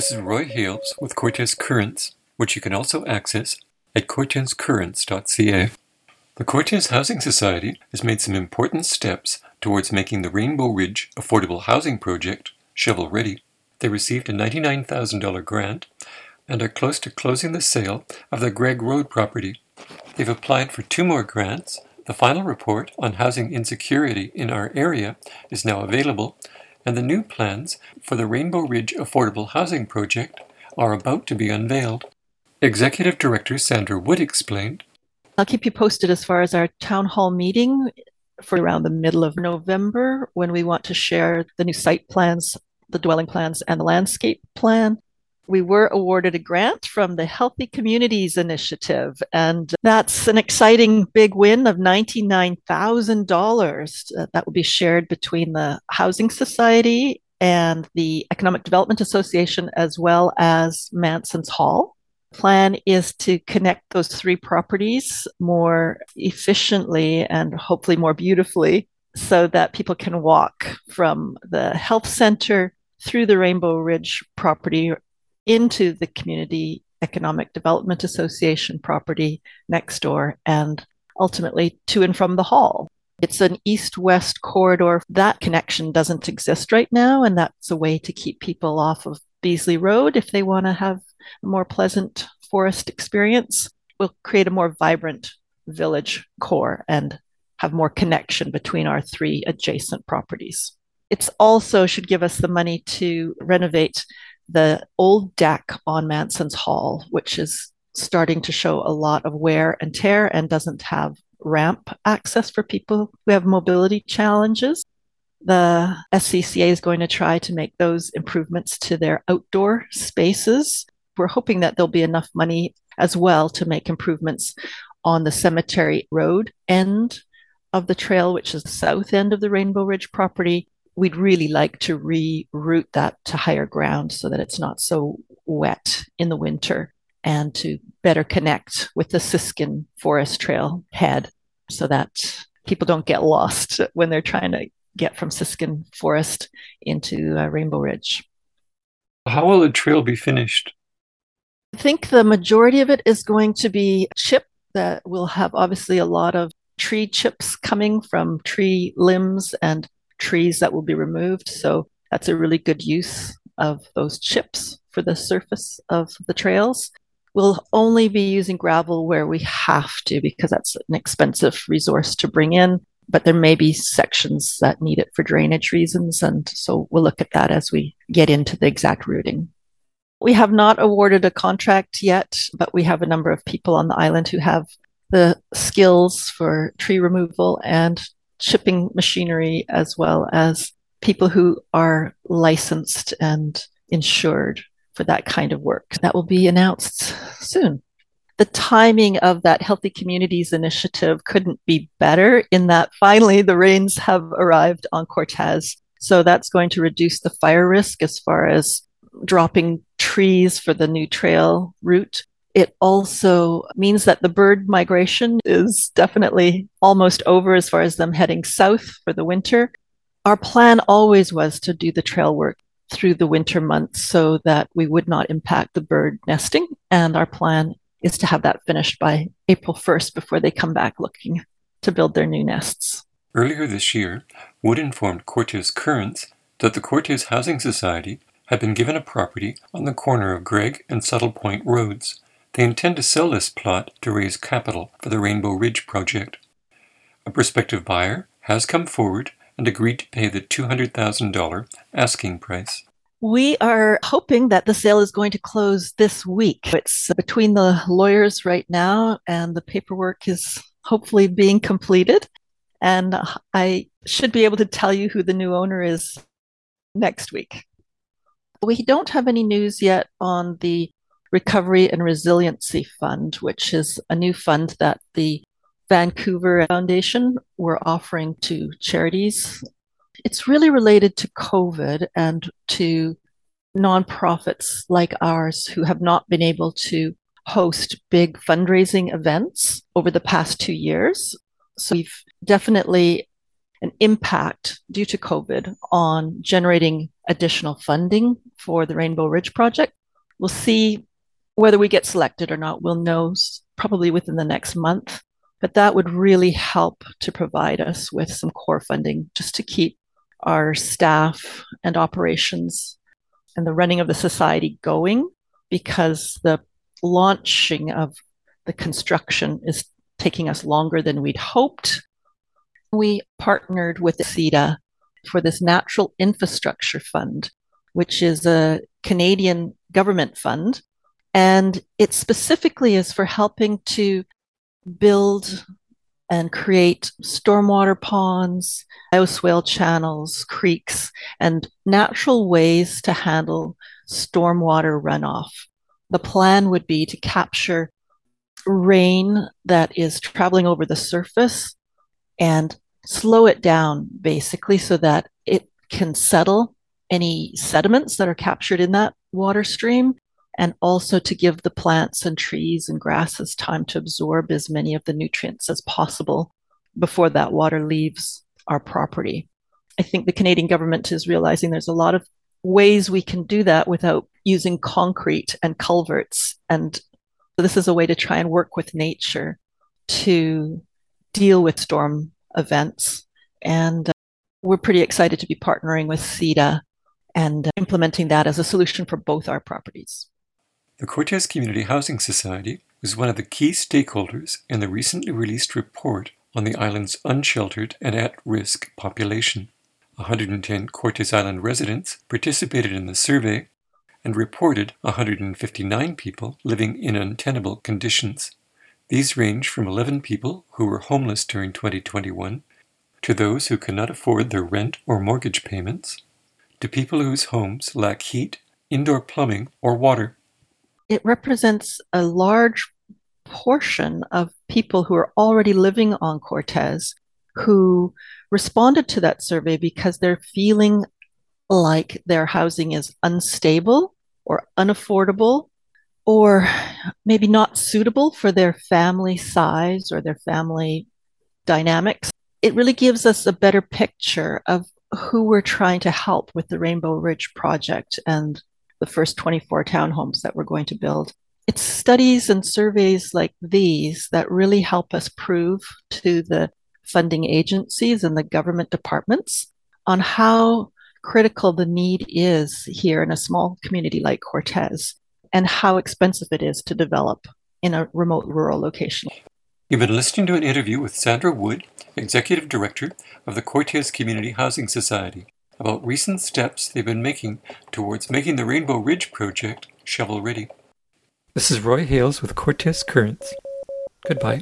This is Roy Hales with Cortes Currents, which you can also access at cortescurrents.ca. The Cortes Housing Society has made some important steps towards making the Rainbow Ridge Affordable Housing Project shovel ready. They received a $99,000 grant and are close to closing the sale of the Gregg Road property. They've applied for two more grants. The final report on housing insecurity in our area is now available, and the new plans for the Rainbow Ridge Affordable Housing Project are about to be unveiled. Executive Director Sandra Wood explained I'll keep you posted as far as our town hall meeting for around the middle of November when we want to share the new site plans, the dwelling plans, and the landscape plan. We were awarded a grant from the Healthy Communities Initiative, and that's an exciting big win of $99,000 uh, that will be shared between the Housing Society and the Economic Development Association, as well as Manson's Hall. Plan is to connect those three properties more efficiently and hopefully more beautifully so that people can walk from the health center through the Rainbow Ridge property into the Community Economic Development Association property next door and ultimately to and from the hall. It's an east west corridor. That connection doesn't exist right now, and that's a way to keep people off of Beasley Road if they want to have a more pleasant forest experience. We'll create a more vibrant village core and have more connection between our three adjacent properties. It's also should give us the money to renovate the old deck on Manson's Hall, which is starting to show a lot of wear and tear and doesn't have ramp access for people who have mobility challenges. The SCCA is going to try to make those improvements to their outdoor spaces. We're hoping that there'll be enough money as well to make improvements on the cemetery road end of the trail, which is the south end of the Rainbow Ridge property. We'd really like to reroute that to higher ground so that it's not so wet in the winter and to better connect with the Siskin Forest Trail head so that people don't get lost when they're trying to get from Siskin Forest into uh, Rainbow Ridge. How will the trail be finished? I think the majority of it is going to be chip that will have obviously a lot of tree chips coming from tree limbs and trees that will be removed. So that's a really good use of those chips for the surface of the trails. We'll only be using gravel where we have to because that's an expensive resource to bring in but there may be sections that need it for drainage reasons. And so we'll look at that as we get into the exact routing. We have not awarded a contract yet, but we have a number of people on the island who have the skills for tree removal and chipping machinery, as well as people who are licensed and insured for that kind of work. That will be announced soon the timing of that Healthy Communities initiative couldn't be better in that finally the rains have arrived on Cortes. So that's going to reduce the fire risk as far as dropping trees for the new trail route. It also means that the bird migration is definitely almost over as far as them heading south for the winter. Our plan always was to do the trail work through the winter months so that we would not impact the bird nesting. And our plan is to have that finished by April 1st before they come back looking to build their new nests. Earlier this year, Wood informed Cortes Currents that the Cortes Housing Society had been given a property on the corner of Gregg and Sutil Point roads. They intend to sell this plot to raise capital for the Rainbow Ridge project. A prospective buyer has come forward and agreed to pay the $200,000 asking price. We are hoping that the sale is going to close this week. It's between the lawyers right now, and the paperwork is hopefully being completed. And I should be able to tell you who the new owner is next week. We don't have any news yet on the Recovery and Resiliency Fund, which is a new fund that the Vancouver Foundation were offering to charities it's really related to COVID and to nonprofits like ours who have not been able to host big fundraising events over the past two years. So we've definitely an impact due to COVID on generating additional funding for the Rainbow Ridge project. We'll see whether we get selected or not. We'll know probably within the next month, but that would really help to provide us with some core funding just to keep our staff and operations and the running of the society going because the launching of the construction is taking us longer than we'd hoped. We partnered with CIDA for this Natural Infrastructure Fund, which is a Canadian government fund. And it specifically is for helping to build and create stormwater ponds, bioswale channels, creeks, and natural ways to handle stormwater runoff. The plan would be to capture rain that is traveling over the surface and slow it down basically so that it can settle any sediments that are captured in that water stream and also to give the plants and trees and grasses time to absorb as many of the nutrients as possible before that water leaves our property. I think the Canadian government is realizing there's a lot of ways we can do that without using concrete and culverts. And this is a way to try and work with nature to deal with storm events. And uh, we're pretty excited to be partnering with CIDA and uh, implementing that as a solution for both our properties. The Cortes Community Housing Society was one of the key stakeholders in the recently released report on the island's unsheltered and at risk population. 110 Cortes Island residents participated in the survey and reported 159 people living in untenable conditions. These range from 11 people who were homeless during 2021 to those who cannot afford their rent or mortgage payments, to people whose homes lack heat, indoor plumbing, or water. It represents a large portion of people who are already living on Cortes who responded to that survey because they're feeling like their housing is unstable or unaffordable or maybe not suitable for their family size or their family dynamics. It really gives us a better picture of who we're trying to help with the Rainbow Ridge project and the first 24 townhomes that we're going to build. It's studies and surveys like these that really help us prove to the funding agencies and the government departments on how critical the need is here in a small community like Cortes and how expensive it is to develop in a remote rural location. You've been listening to an interview with Sandra Wood, Executive Director of the Cortes Community Housing Society, about recent steps they've been making towards making the Rainbow Ridge project shovel ready. This is Roy Hales with Cortes Currents. Goodbye.